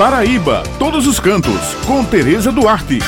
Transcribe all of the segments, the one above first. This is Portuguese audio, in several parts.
Paraíba, todos os cantos, com Tereza Duarte.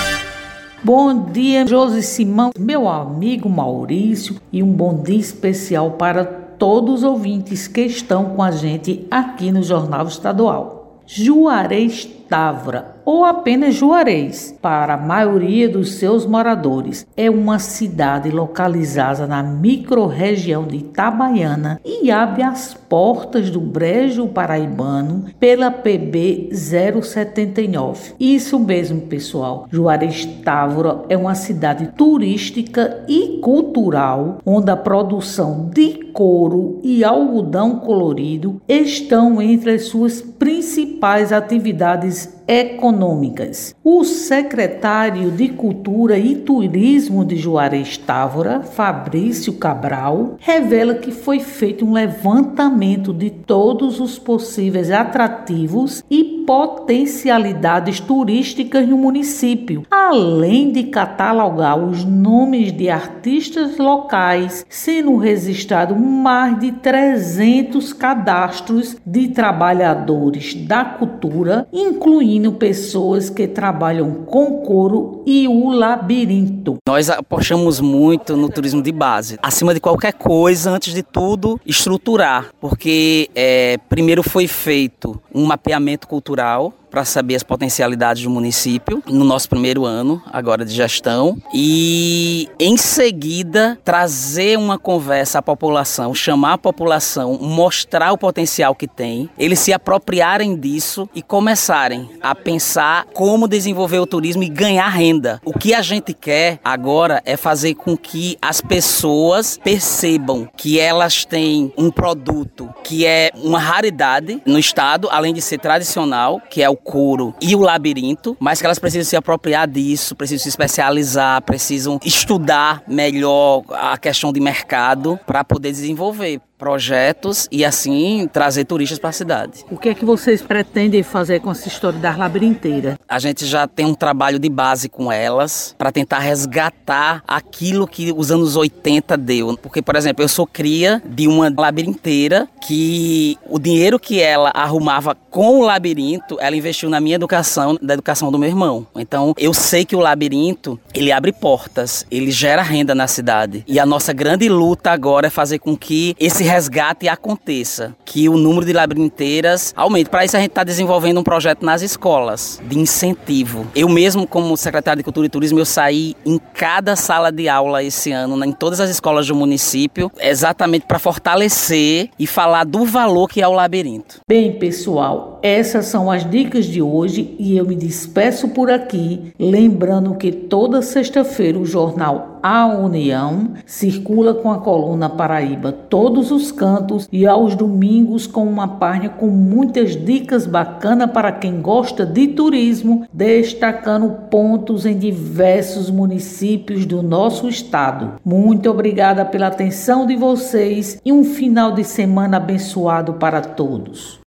Bom dia, Josi Simão, meu amigo Maurício, e um bom dia especial para todos os ouvintes que estão com a gente aqui no Jornal Estadual. Juarez Távora ou apenas Juarez, para a maioria dos seus moradores. É uma cidade localizada na microrregião de Itabaiana e abre as portas do Brejo Paraibano pela PB 079. Isso mesmo, pessoal. Juarez Távora é uma cidade turística e cultural onde a produção de couro e algodão colorido estão entre as suas principais atividades econômicas. O secretário de Cultura e Turismo de Juarez Távora, Fabrício Cabral, revela que foi feito um levantamento de todos os possíveis atrativos e potencialidades turísticas no município, além de catalogar os nomes de artistas locais, sendo registrado mais de 300 cadastros de trabalhadores da cultura, incluindo pessoas que trabalham com couro e o labirinto. Nós apostamos muito no turismo de base. Acima de qualquer coisa, antes de tudo, estruturar, porque é, primeiro foi feito um mapeamento cultural para saber as potencialidades do município no nosso primeiro ano agora de gestão e em seguida trazer uma conversa à população, chamar a população, mostrar o potencial que tem, eles se apropriarem disso e começarem a pensar como desenvolver o turismo e ganhar renda. O que a gente quer agora é fazer com que as pessoas percebam que elas têm um produto que é uma raridade no estado, além de ser tradicional, que é o couro e o labirinto, mas que elas precisam se apropriar disso, precisam se especializar, precisam estudar melhor a questão de mercado para poder desenvolver projetos e assim trazer turistas para a cidade. O que é que vocês pretendem fazer com essa história das labirinteiras? A gente já tem um trabalho de base com elas para tentar resgatar aquilo que os anos 80 deu. Porque, por exemplo, eu sou cria de uma labirinteira que o dinheiro que ela arrumava com o labirinto, ela investiu na minha educação, da educação do meu irmão. Então, eu sei que o labirinto, ele abre portas, ele gera renda na cidade. E a nossa grande luta agora é fazer com que esse resgate aconteça, que o número de labirinteiras aumente. Para isso a gente está desenvolvendo um projeto nas escolas de incentivo. Eu mesmo, como secretário de Cultura e Turismo, eu saí em cada sala de aula esse ano, em todas as escolas do município, exatamente para fortalecer e falar do valor que é o labirinto. Bem, pessoal, essas são as dicas de hoje e eu me despeço por aqui, lembrando que toda sexta-feira o jornal A União circula com a coluna Paraíba todos os cantos e aos domingos com uma página com muitas dicas bacanas para quem gosta de turismo, destacando pontos em diversos municípios do nosso estado. Muito obrigada pela atenção de vocês e um final de semana abençoado para todos.